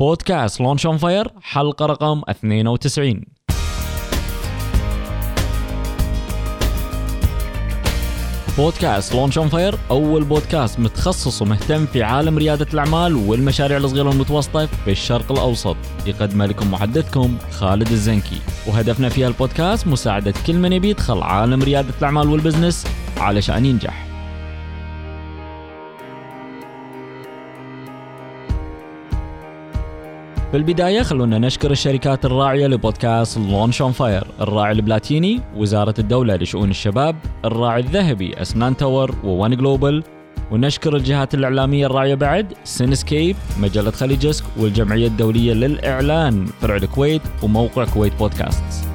بودكاست لونش اون فاير حلقة رقم 92 بودكاست لونش اون فاير أول بودكاست متخصص ومهتم في عالم ريادة الأعمال والمشاريع الصغيرة والمتوسطة في الشرق الأوسط. يقدم لكم محدثكم خالد الزنكي. وهدفنا في البودكاست مساعدة كل من يبي يدخل عالم ريادة الأعمال والبزنس علشان ينجح. في البداية خلونا نشكر الشركات الراعية لبودكاست لونش اون فاير الراعي البلاتيني وزارة الدولة لشؤون الشباب الراعي الذهبي أسنان تاور وون جلوبال ونشكر الجهات الإعلامية الراعية بعد سينسكيب مجلة خليجسك والجمعية الدولية للإعلان فرع الكويت وموقع كويت بودكاست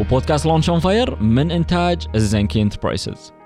وبودكاست لونش اون فاير من إنتاج الزنكي انتربرايزز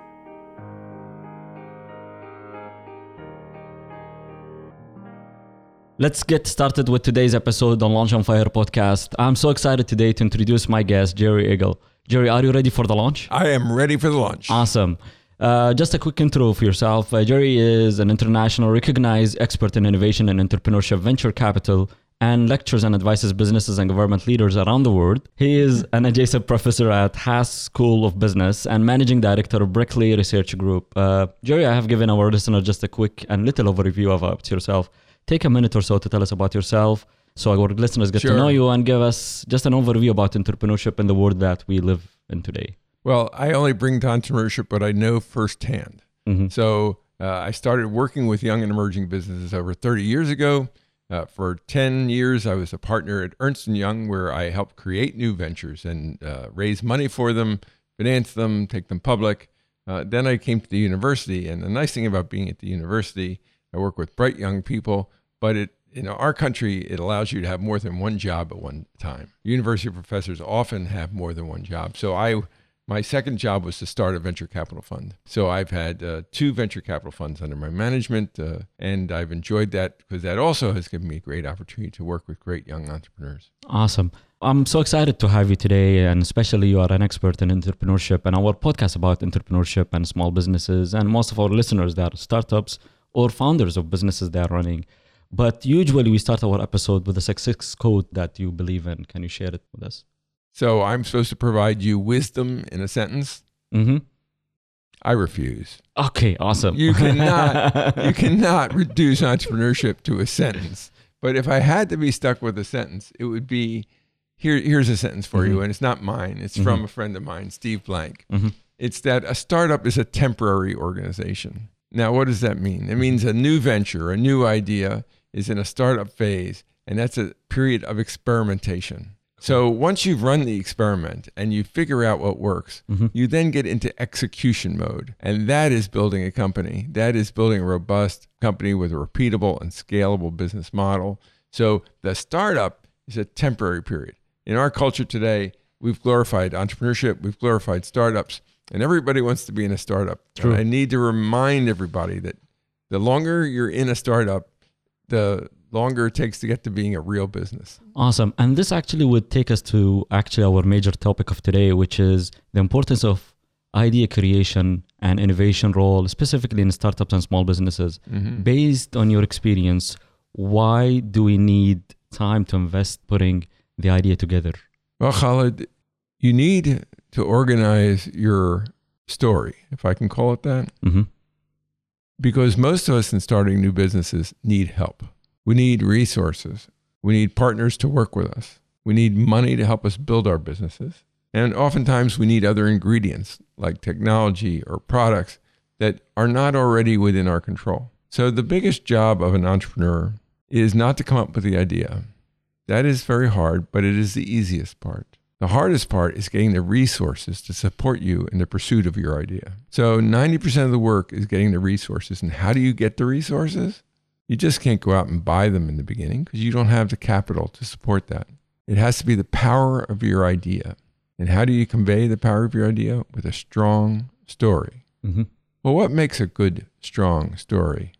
Let's get started with today's episode on Launch on Fire podcast. I'm so excited today to introduce my guest, Jerry Engel. Jerry, are you ready for the launch? I am ready for the launch. Awesome. Uh, just a quick intro of yourself. Uh, Jerry is an international recognized expert in innovation and entrepreneurship venture capital and lectures and advises businesses and government leaders around the world. He is an adjunct professor at Haas School of Business and managing director of Berkeley Research Group. Uh, Jerry, I have given our listener just a quick and little overview of about yourself take a minute or so to tell us about yourself so our listeners get Sure. to know you and give us just an overview about entrepreneurship in the world that we live in today. Well, I only bring to entrepreneurship what I know firsthand. Mhm. So uh, I started working with young and emerging businesses over 30 years ago. Uh, for 10 years, I was a partner at Ernst & Young, where I helped create new ventures and uh, raise money for them, finance them, take them public. Uh, then I came to the university, and the nice thing about being at the university, I work with bright young people, but it in our country, it allows you to have more than one job at one time. University professors often have more than one job. So I, my second job was to start a venture capital fund. So I've had uh, two venture capital funds under my management, uh, and I've enjoyed that because that also has given me a great opportunity to work with great young entrepreneurs. Awesome. I'm so excited to have you today, and especially you are an expert in entrepreneurship and our podcast about entrepreneurship and small businesses, and most of our listeners that are startups or founders of businesses they are running. But usually we start our episode with a success code that you believe in. Can you share it with us? So I'm supposed to provide you wisdom in a sentence. Mm-hmm. I refuse. Okay, awesome. You cannot you cannot reduce entrepreneurship to a sentence. But if I had to be stuck with a sentence, it would be here here's a sentence for you and it's not mine. It's from a friend of mine, Steve Blank. Mhm. It's that a startup is a temporary organization. Now, what does that mean? It means a new venture, a new idea is in a startup phase, and that's a period of experimentation. So once you've run the experiment and you figure out what works, mm-hmm. you then get into execution mode. And that is building a company. That is building a robust company with a repeatable and scalable business model. So the startup is a temporary period. In our culture today, we've glorified entrepreneurship, we've glorified startups, and everybody wants to be in a startup. True. And I need to remind everybody that the longer you're in a startup, the longer it takes to get to being a real business. Awesome. And this actually would take us to actually our major topic of today, which is the importance of idea creation and innovation role, specifically in startups and small businesses. Mm-hmm. Based on your experience, why do we need time to invest putting the idea together? Well, Khalid, you need to organize your story, if I can call it that, hmm because most of us in starting new businesses need help. We need resources. We need partners to work with us. We need money to help us build our businesses. And oftentimes we need other ingredients like technology or products that are not already within our control. So the biggest job of an entrepreneur is not to come up with the idea. That is very hard, but it is the easiest part. The hardest part is getting the resources to support you in the pursuit of your idea. So 90% of the work is getting the resources. And how do you get the resources? You just can't go out and buy them in the beginning because you don't have the capital to support that. It has to be the power of your idea. And how do you convey the power of your idea? With a strong story. hmm Well, what makes a good, strong story?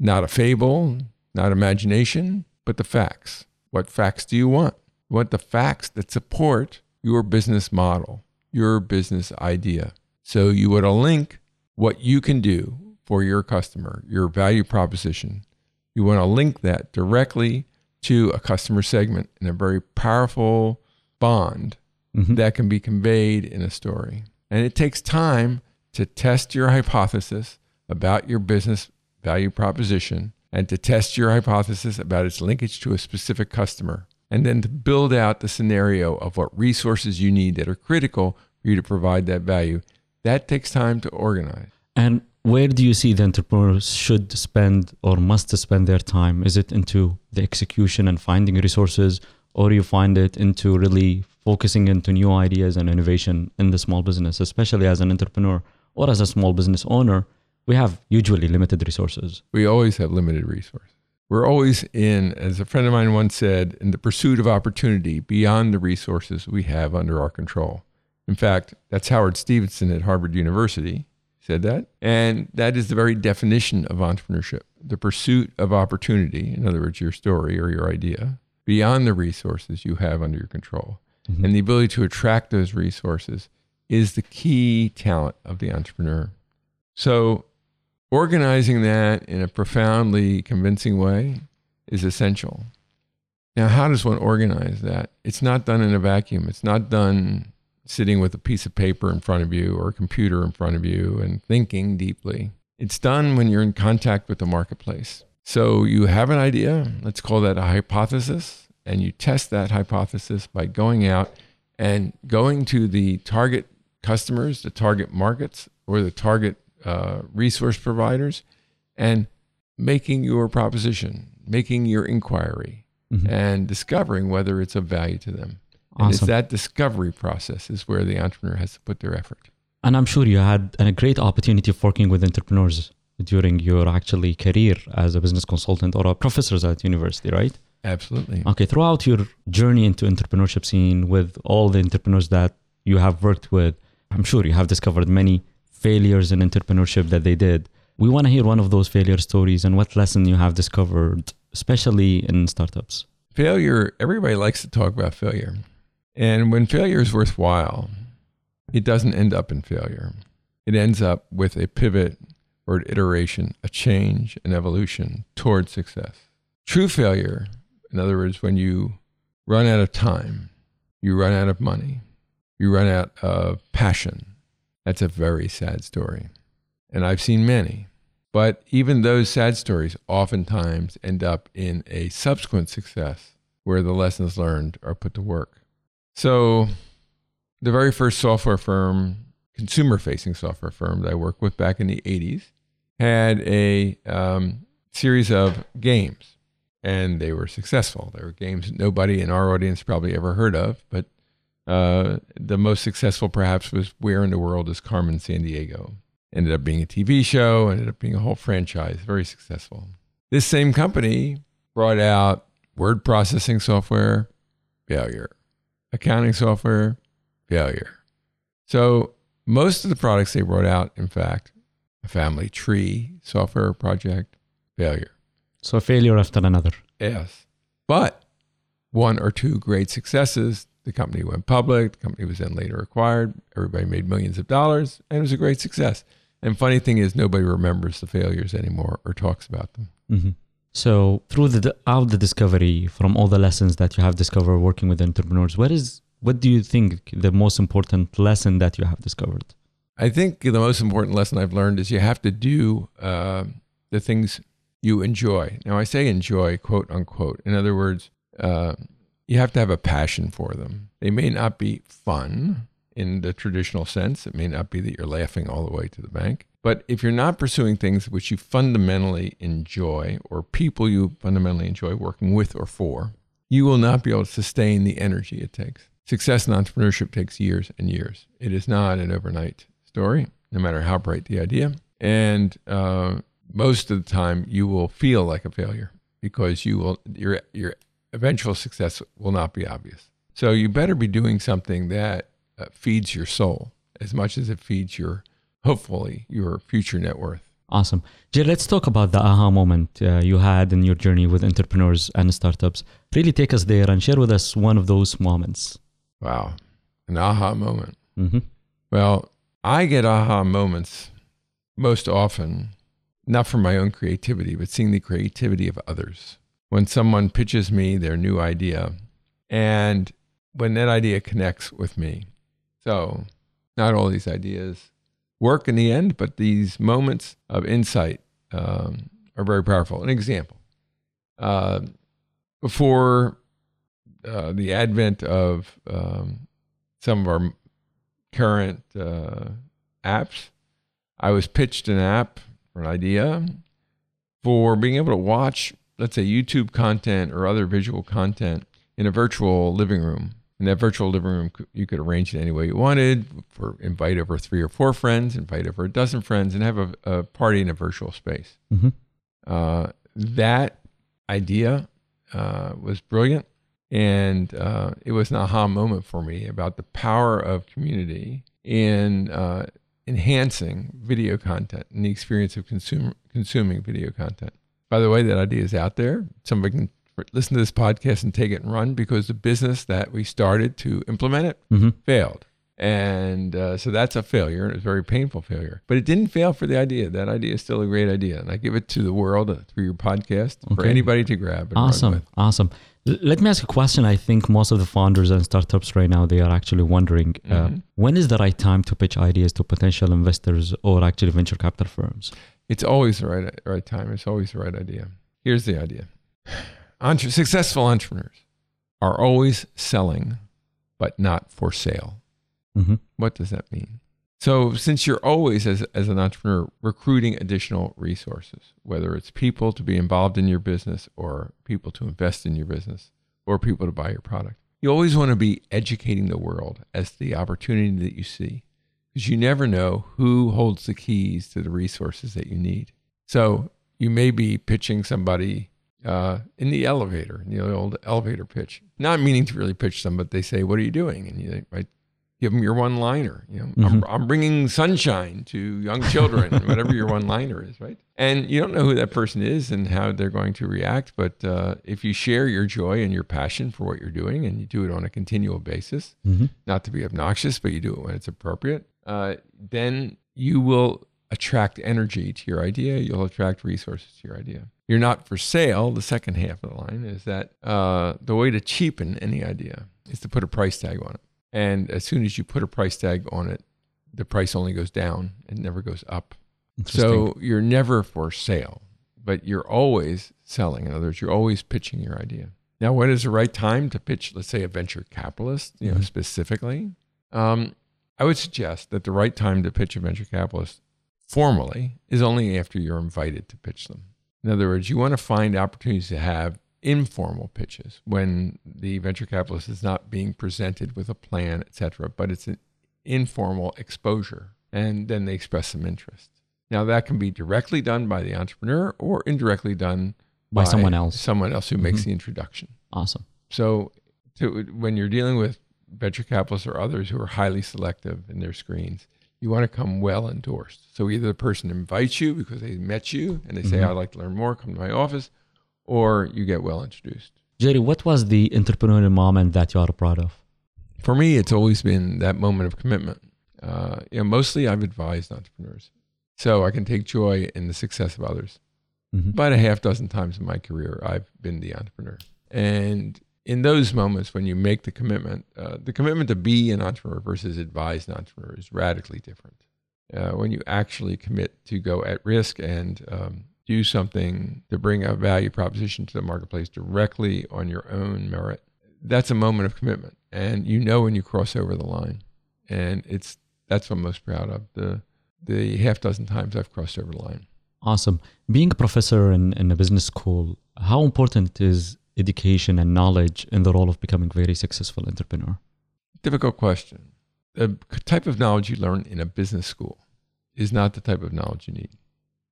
Not a fable, not imagination, but the facts. What facts do you want? You want the facts that support your business model, your business idea. So you want to link what you can do for your customer, your value proposition. You want to link that directly to a customer segment in a very powerful bond Mhm. that can be conveyed in a story. And it takes time to test your hypothesis about your business value proposition and to test your hypothesis about its linkage to a specific customer. And then to build out the scenario of what resources you need that are critical for you to provide that value. That takes time to organize. And where do you see the entrepreneurs should spend or must spend their time? Is it into the execution and finding resources, or do you find it into really focusing into new ideas and innovation in the small business, especially as an entrepreneur or as a small business owner? We have usually limited resources. We always have limited resources. We're always in, as a friend of mine once said, in the pursuit of opportunity beyond the resources we have under our control. In fact, that's Howard Stevenson at Harvard University said that. And that is the very definition of entrepreneurship the pursuit of opportunity, in other words, your story or your idea, beyond the resources you have under your control. Mhm. And the ability to attract those resources is the key talent of the entrepreneur. So, organizing that in a profoundly convincing way is essential. Now, how does one organize that? It's not done in a vacuum. It's not done sitting with a piece of paper in front of you or a computer in front of you and thinking deeply. It's done when you're in contact with the marketplace. So you have an idea, let's call that a hypothesis, and you test that hypothesis by going out and going to the target customers, the target markets, or the target uh, resource providers, and making your proposition, making your inquiry, Mhm. and discovering whether it's of value to them. And it's that discovery process is where the entrepreneur has to put their effort. And I'm sure you had a great opportunity of working with entrepreneurs during your actually career as a business consultant or a professor at university, right? Absolutely. Okay, throughout your journey into entrepreneurship scene with all the entrepreneurs that you have worked with, I'm sure you have discovered many failures in entrepreneurship that they did. We want to hear one of those failure stories and what lesson you have discovered, especially in startups. Failure, everybody likes to talk about failure. And when failure is worthwhile, it doesn't end up in failure. It ends up with a pivot or an iteration, a change, an evolution toward success. True failure, in other words, when you run out of time, you run out of money, you run out of passion, that's a very sad story. And I've seen many. But even those sad stories oftentimes end up in a subsequent success where the lessons learned are put to work. So, the very first software firm, consumer facing software firm that I worked with back in the 80s, had a um, series of games and they were successful. There were games nobody in our audience probably ever heard of, but uh, the most successful perhaps was Where in the World is Carmen Sandiego? Ended up being a TV show, ended up being a whole franchise, very successful. This same company brought out word processing software, failure. Accounting software, failure. So most of the products they brought out, in fact, a family tree software project, failure. So, failure after another. Yes. But one or two great successes. The company went public. The company was then later acquired. Everybody made millions of dollars, and it was a great success. And funny thing is, nobody remembers the failures anymore or talks about them. Mhm. So, through the out the discovery from all the lessons that you have discovered working with entrepreneurs, what is what do you think the most important lesson that you have discovered? I think the most important lesson I've learned is you have to do uh, the things you enjoy. Now, I say enjoy, quote unquote. In other words, uh, you have to have a passion for them. They may not be fun in the traditional sense. It may not be that you're laughing all the way to the bank. But if you're not pursuing things which you fundamentally enjoy or people you fundamentally enjoy working with or for, you will not be able to sustain the energy it takes. Success in entrepreneurship takes years and years. It is not an overnight story, no matter how bright the idea. And uh, most of the time, you will feel like a failure because you will your your eventual success will not be obvious. So you better be doing something that uh, feeds your soul as much as it feeds your hopefully your future net worth. Awesome. Jay, let's talk about the aha moment uh, you had in your journey with entrepreneurs and startups. Really take us there and share with us one of those moments. Wow, an aha moment. hmm Well, I get aha moments most often not from my own creativity, but seeing the creativity of others. When someone pitches me their new idea, and when that idea connects with me. So, not all these ideas work in the end, but these moments of insight um, are very powerful. An example uh, before uh, the advent of um, some of our current uh, apps, I was pitched an app or an idea for being able to watch, let's say, YouTube content or other visual content in a virtual living room. In that virtual living room, you could arrange it any way you wanted. For invite over three or four friends, invite over a dozen friends, and have a, a party in a virtual space. Mhm. Uh, that idea uh, was brilliant, and uh, it was an aha moment for me about the power of community in uh, enhancing video content and the experience of consumer, consuming video content. By the way, that idea is out there. Somebody can listen to this podcast and take it and run because the business that we started to implement it Mhm. failed. And uh, so that's a failure, and it's a very painful failure. But it didn't fail for the idea. That idea is still a great idea, and I give it to the world uh, through your podcast for anybody to grab and run Awesome, with. awesome. L- Let me ask a question. I think most of the founders and startups right now they are actually wondering uh, Mhm. when is the right time to pitch ideas to potential investors or actually venture capital firms. It's always the right right time. It's always the right idea. Here's the idea: Entre- successful entrepreneurs are always selling, but not for sale. hmm What does that mean? So, since you're always, as, as an entrepreneur, recruiting additional resources, whether it's people to be involved in your business or people to invest in your business or people to buy your product, you always want to be educating the world as the opportunity that you see because you never know who holds the keys to the resources that you need. So, you may be pitching somebody uh, in the elevator, know, the old elevator pitch, not meaning to really pitch them, but they say, What are you doing? And you give them your one liner. You know, I'm, I'm bringing sunshine to young children, whatever your one liner is, right? And you don't know who that person is and how they're going to react. But uh, if you share your joy and your passion for what you're doing and you do it on a continual basis, hmm not to be obnoxious, but you do it when it's appropriate, uh, then you will attract energy to your idea. You'll attract resources to your idea. You're not for sale. The second half of the line is that uh, the way to cheapen any idea is to put a price tag on it. And as soon as you put a price tag on it, the price only goes down. It never goes up. So you're never for sale, but you're always selling. In other words, you're always pitching your idea. Now, when is the right time to pitch, let's say, a venture capitalist, you know, Mhm. specifically? Um, I would suggest that the right time to pitch a venture capitalist formally is only after you're invited to pitch them. In other words, you want to find opportunities to have informal pitches when the venture capitalist is not being presented with a plan, etc., but it's an informal exposure. And then they express some interest. Now, that can be directly done by the entrepreneur or indirectly done By someone else. Someone else who makes Mhm. the introduction. Awesome. So, to, when you're dealing with venture capitalists or others who are highly selective in their screens, you want to come well endorsed. So, either the person invites you because they met you and they say, Mhm. I'd like to learn more, come to my office, or you get well introduced. Jerry, what was the entrepreneurial moment that you are proud of? For me, it's always been that moment of commitment. Uh, you know, mostly I've advised entrepreneurs. So I can take joy in the success of others. Mhm. About a half dozen times in my career, I've been the entrepreneur. And in those moments when you make the commitment, uh, the commitment to be an entrepreneur versus advise an entrepreneur is radically different. Uh, when you actually commit to go at risk and um, do something to bring a value proposition to the marketplace directly on your own merit, that's a moment of commitment. And you know when you cross over the line. And it's that's what I'm most proud of. The the half dozen times I've crossed over the line. Awesome. Being a professor in, in a business school, how important is education and knowledge in the role of becoming a very successful entrepreneur? Difficult question. The type of knowledge you learn in a business school is not the type of knowledge you need.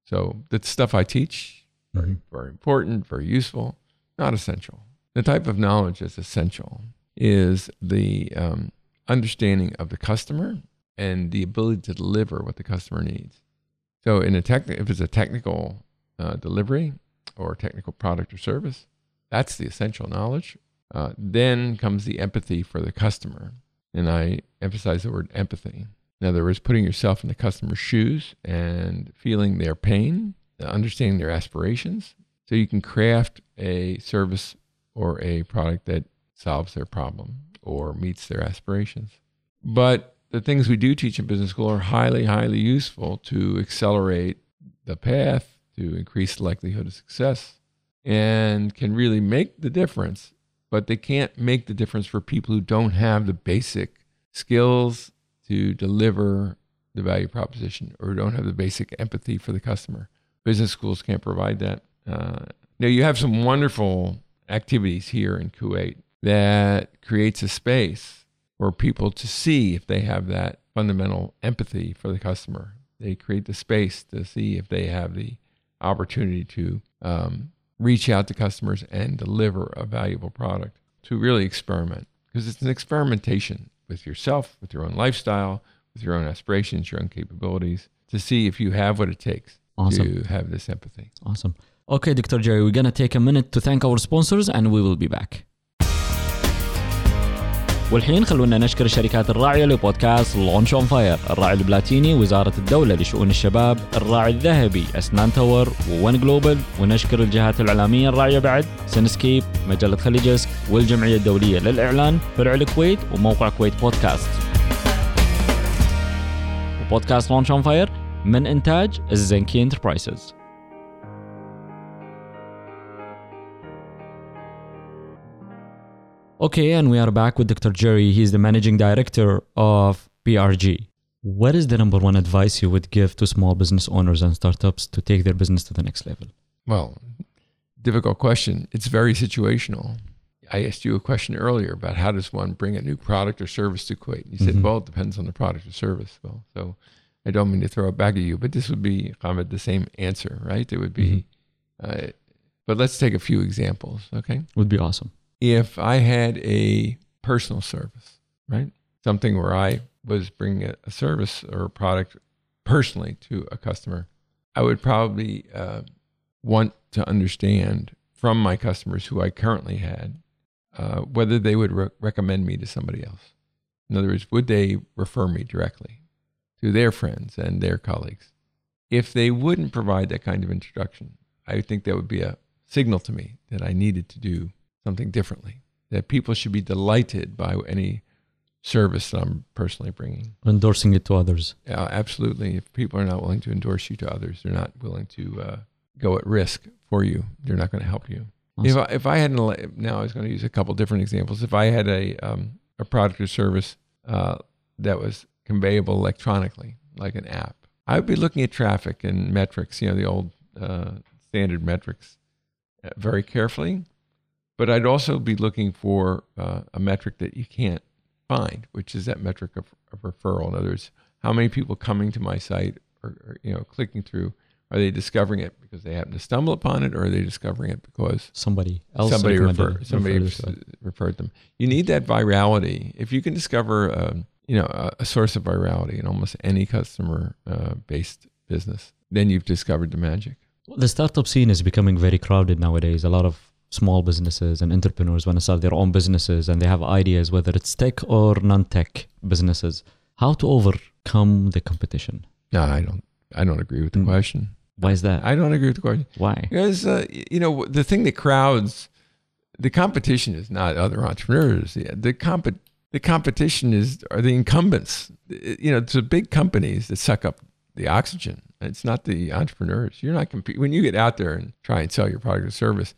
So the stuff I teach, very, Mhm. very important, very useful, not essential. The type of knowledge that's essential is the um, understanding of the customer and the ability to deliver what the customer needs. So in a tech, if it's a technical uh, delivery or technical product or service, that's the essential knowledge. Uh, then comes the empathy for the customer. And I emphasize the word empathy. In other words, putting yourself in the customer's shoes and feeling their pain understanding their aspirations so you can craft a service or a product that solves their problem or meets their aspirations. But the things we do teach in business school are highly, highly useful to accelerate the path, to increase the likelihood of success, and can really make the difference. But they can't make the difference for people who don't have the basic skills to deliver the value proposition or don't have the basic empathy for the customer. Business schools can't provide that. Uh, now, you have some wonderful activities here in Kuwait that creates a space for people to see if they have that fundamental empathy for the customer. They create the space to see if they have the opportunity to um, reach out to customers and deliver a valuable product, to really experiment. Because it's an experimentation with yourself, with your own lifestyle, with your own aspirations, your own capabilities, to see if you have what it takes Awesome. to have this empathy. Awesome. Okay, Dr. Jerry, we're going to take a minute to thank our sponsors and we will be back. والحين خلونا نشكر الشركات الراعية لبودكاست لونش اون فاير الراعي البلاتيني وزارة الدولة لشؤون الشباب الراعي الذهبي أسنان تاور وون جلوبال ونشكر الجهات الإعلامية الراعية بعد سنسكيب مجلة خليجسك والجمعية الدولية للإعلان فرع الكويت وموقع كويت بودكاست. وبودكاست لونش اون فاير من إنتاج الزنكي انتربرايزز Okay, and we are back with Dr. Jerry. He's the managing director of BRG. What is the number one advice you would give to small business owners and startups to take their business to the next level? Well, difficult question. It's very situational. I asked you a question earlier about how does one bring a new product or service to Kuwait. You said, Mhm. well, it depends on the product or service. Well, so I don't mean to throw it back at you, but this would be Ahmed, the same answer, right? It would be, uh, but let's take a few examples, okay? Would be awesome. If I had a personal service, right? Something where I was bringing a, service or a product personally to a customer, I would probably uh, want to understand from my customers who I currently had uh, whether they would re- recommend me to somebody else. In other words, would they refer me directly to their friends and their colleagues? If they wouldn't provide that kind of introduction, I think that would be a signal to me that I needed to do something differently. That people should be delighted by any service that I'm personally bringing. Endorsing it to others. Yeah, absolutely. If people are not willing to endorse you to others, they're not willing to uh, go at risk for you. They're not going to help you. If I, if I had an, now I was going to use a couple different examples. If I had a um, a product or service uh, that was conveyable electronically, like an app, I would be looking at traffic and metrics. You know, the old uh, standard metrics uh, very carefully. But I'd also be looking for uh, a metric that you can't find, which is that metric of, of referral. In other words, how many people coming to my site or, or you know clicking through are they discovering it because they happen to stumble upon it, or are they discovering it because Somebody else somebody recommended- refer, somebody referred us to it. referred them? You need that virality. If you can discover, um, you know, a, a source of virality in almost any customer-based business, then you've discovered the magic. The startup scene is becoming very crowded nowadays. A lot of small businesses and entrepreneurs want to start their own businesses and they have ideas, whether it's tech or non tech businesses. How to overcome the competition? No, I don't. I don't agree with the Mm. question. Why is that? I don't agree with the question. Why? Because uh, you know the thing that crowds the competition is not other entrepreneurs. The, the comp the competition is are the incumbents. It- you know, it's the big companies that suck up the oxygen. It's not the entrepreneurs. You're not competing when you get out there and try and sell your product or service.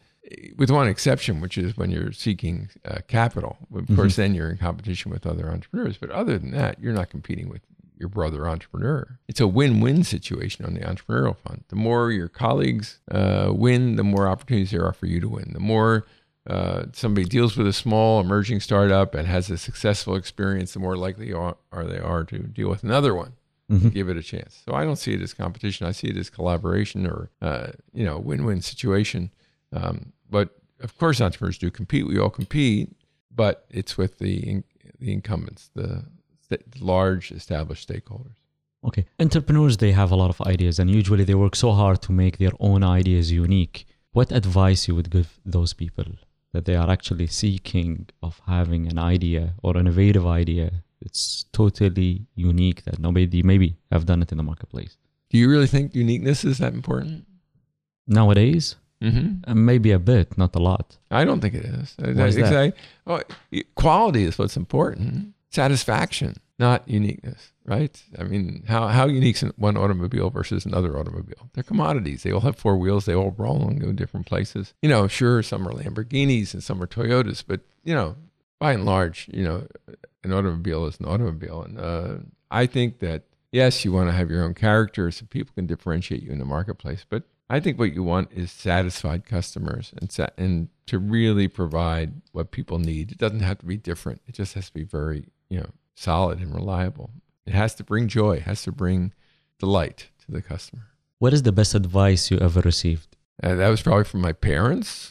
With one exception, which is when you're seeking uh, capital. Of course, then you're in competition with other entrepreneurs. But other than that, you're not competing with your brother entrepreneur. It's a win-win situation on the entrepreneurial fund. The more your colleagues uh, win, the more opportunities there are for you to win. The more uh, somebody deals with a small emerging startup and has a successful experience, the more likely are, are they are to deal with another one. Mhm. Give it a chance. So I don't see it as competition. I see it as collaboration or uh, you know win-win situation. Um, but of course, entrepreneurs do compete. We all compete, but it's with the in, the incumbents, the, the large established stakeholders. Okay. Entrepreneurs, they have a lot of ideas and usually they work so hard to make their own ideas unique. What advice you would give those people that they are actually seeking of having an idea or an innovative idea it's totally unique that nobody maybe have done it in the marketplace? Do you really think uniqueness is that important? Nowadays, Mm-hmm. uh, maybe a bit, not a lot. I don't think it is. Why is that? Exactly. Oh, quality is what's important. Satisfaction, not uniqueness, right? I mean, how, how unique is one automobile versus another automobile? They're commodities. They all have four wheels. They all roll and go different places. You know, sure, some are Lamborghinis and some are Toyotas, but, you know, by and large, you know, an automobile is an automobile. And uh, I think that, yes, you want to have your own character so people can differentiate you in the marketplace, but I think what you want is satisfied customers and sa- and to really provide what people need. It doesn't have to be different. It just has to be very, you know, solid and reliable. It has to bring joy, it has to bring delight to the customer. What is the best advice you ever received? And that was probably from my parents.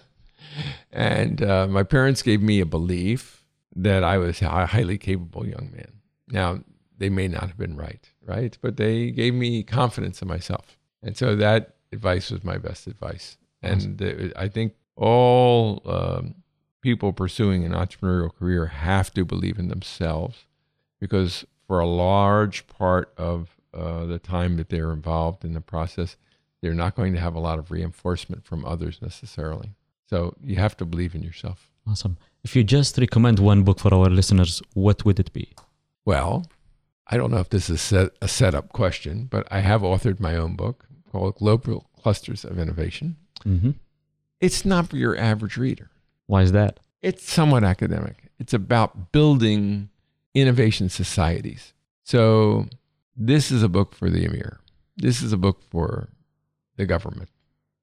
and uh, my parents gave me a belief that I was a highly capable young man. Now, they may not have been right, right? But they gave me confidence in myself. And so that advice was my best advice. And uh, I think all um, people pursuing an entrepreneurial career have to believe in themselves because for a large part of uh, the time that they're involved in the process, they're not going to have a lot of reinforcement from others necessarily. So you have to believe in yourself. Awesome. If you just recommend one book for our listeners, what would it be? Well, I don't know if this is set, a setup question, but I have authored my own book called Global Clusters of Innovation. hmm It's not for your average reader. Why is that? It's somewhat academic. It's about building innovation societies. So this is a book for the emir. This is a book for the government,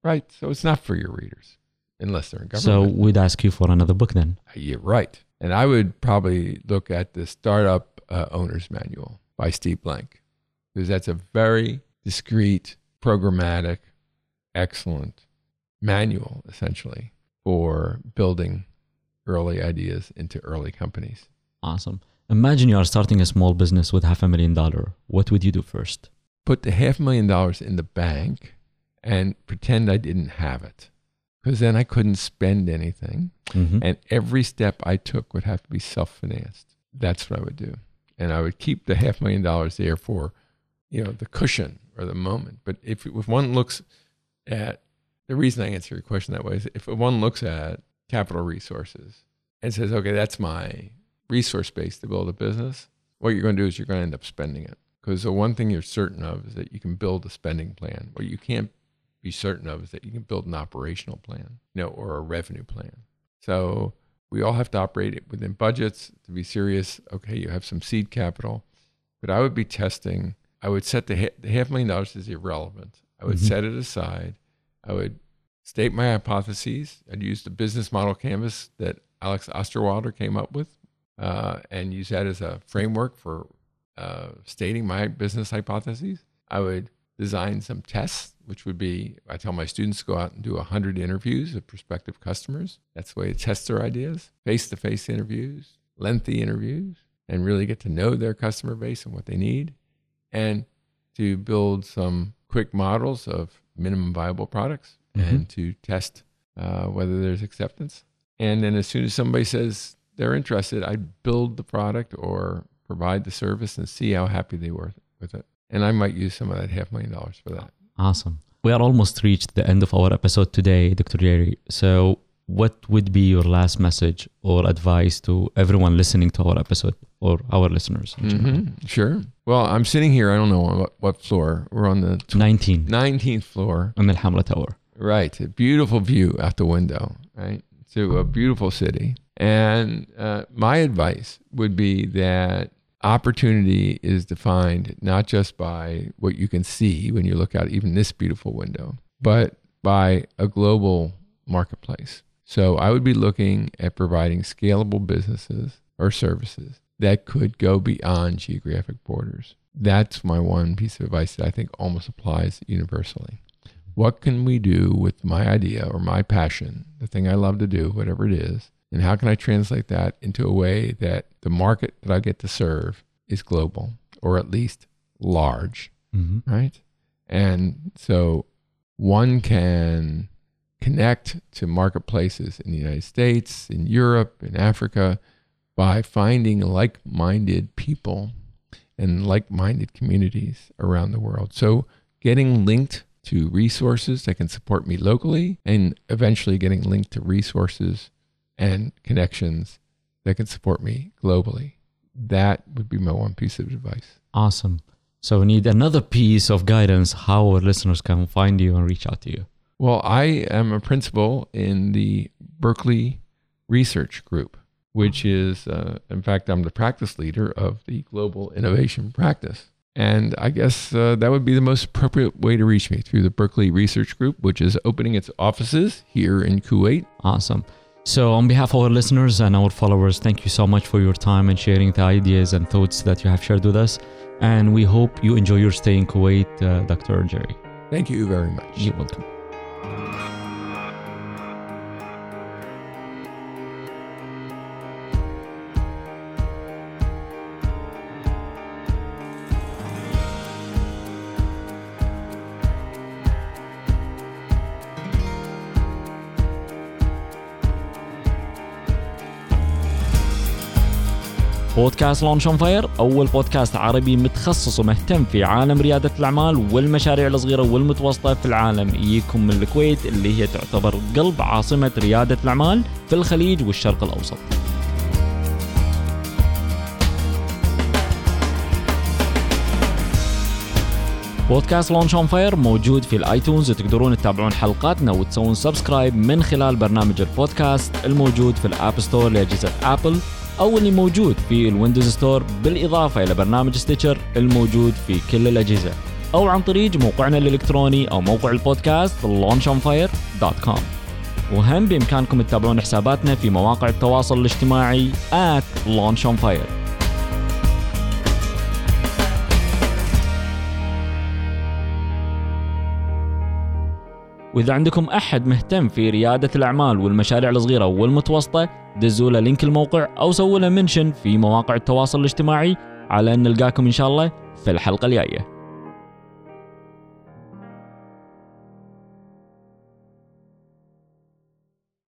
right? So it's not for your readers unless they're in government. So we'd ask you for another book then. You're right. And I would probably look at the Startup uh, Owner's Manual by Steve Blank, because that's a very discreet, programmatic, excellent manual, essentially, for building early ideas into early companies. Awesome. Imagine you are starting a small business with half a million dollar. What would you do first? Put the half million dollars in the bank and pretend I didn't have it, because then I couldn't spend anything. Mhm. and every step I took would have to be self-financed. That's what I would do, and I would keep the half million dollars there for, you know, the cushion or the moment. But if if one looks at the reason I answer your question that way is if one looks at capital resources and says, okay, that's my resource base to build a business, what you're going to do is you're going to end up spending it. Because the one thing you're certain of is that you can build a spending plan. What you can't be certain of is that you can build an operational plan, you know, or a revenue plan. So we all have to operate it within budgets to be serious. Okay, you have some seed capital, but I would be testing. I would set the, ha- the half million dollars is irrelevant. I would Mhm. set it aside. I would state my hypotheses. I'd use the business model canvas that Alex Osterwalder came up with, uh, and use that as a framework for uh, stating my business hypotheses. I would design some tests, which would be I tell my students to go out and do 100 interviews of prospective customers. That's the way to test their ideas, face to face interviews, lengthy interviews, and really get to know their customer base and what they need, and to build some quick models of minimum viable products and to test uh, whether there's acceptance. And then as soon as somebody says they're interested, I build the product or provide the service and see how happy they were with it. And I might use some of that half million dollars for that. Awesome. We are almost reached the end of our episode today, Dr. Jerry. So, what would be your last message or advice to everyone listening to our episode or our listeners? in general? hmm Sure. Well, I'm sitting here. I don't know on what, what floor. We're on the tw- 19 19th floor. in Al Hamra Tower. Right. A beautiful view out the window, right? To a beautiful city. And uh, my advice would be that opportunity is defined not just by what you can see when you look out even this beautiful window, but by a global marketplace. So I would be looking at providing scalable businesses or services that could go beyond geographic borders. That's my one piece of advice that I think almost applies universally what can we do with my idea or my passion, the thing I love to do, whatever it is, and how can I translate that into a way that the market that I get to serve is global or at least large, hmm right? And so one can connect to marketplaces in the United States, in Europe, in Africa by finding like minded people and like minded communities around the world. So getting linked to resources that can support me locally and eventually getting linked to resources and connections that can support me globally. That would be my one piece of advice. Awesome. So we need another piece of guidance how our listeners can find you and reach out to you. Well, I am a principal in the Berkeley Research Group, which is, uh, in fact, I'm the practice leader of the Global Innovation Practice. And I guess uh, that would be the most appropriate way to reach me through the Berkeley Research Group, which is opening its offices here in Kuwait. Awesome. So, on behalf of our listeners and our followers, thank you so much for your time and sharing the ideas and thoughts that you have shared with us. And we hope you enjoy your stay in Kuwait, uh, Dr. Jerry. Thank you very much. You're welcome. Thank you. بودكاست لونش اون فاير أول بودكاست عربي متخصص ومهتم في عالم ريادة الأعمال والمشاريع الصغيرة والمتوسطة في العالم يجيكم من الكويت اللي هي تعتبر قلب عاصمة ريادة الأعمال في الخليج والشرق الأوسط. بودكاست لونش اون فاير موجود في الآيتونز وتقدرون تتابعون حلقاتنا وتسوون سبسكرايب من خلال برنامج البودكاست الموجود في الاب ستور لأجهزة ابل أو اللي موجود في الويندوز ستور بالإضافة إلى برنامج ستيتشر الموجود في كل الأجهزة أو عن طريق موقعنا الإلكتروني أو موقع البودكاست launchonfire.com وهم بإمكانكم تتابعون حساباتنا في مواقع التواصل الاجتماعي at وإذا عندكم أحد مهتم في ريادة الأعمال والمشاريع الصغيرة والمتوسطة دزوا له لينك الموقع أو سووا له منشن في مواقع التواصل الاجتماعي على أن نلقاكم إن شاء الله في الحلقة الجاية.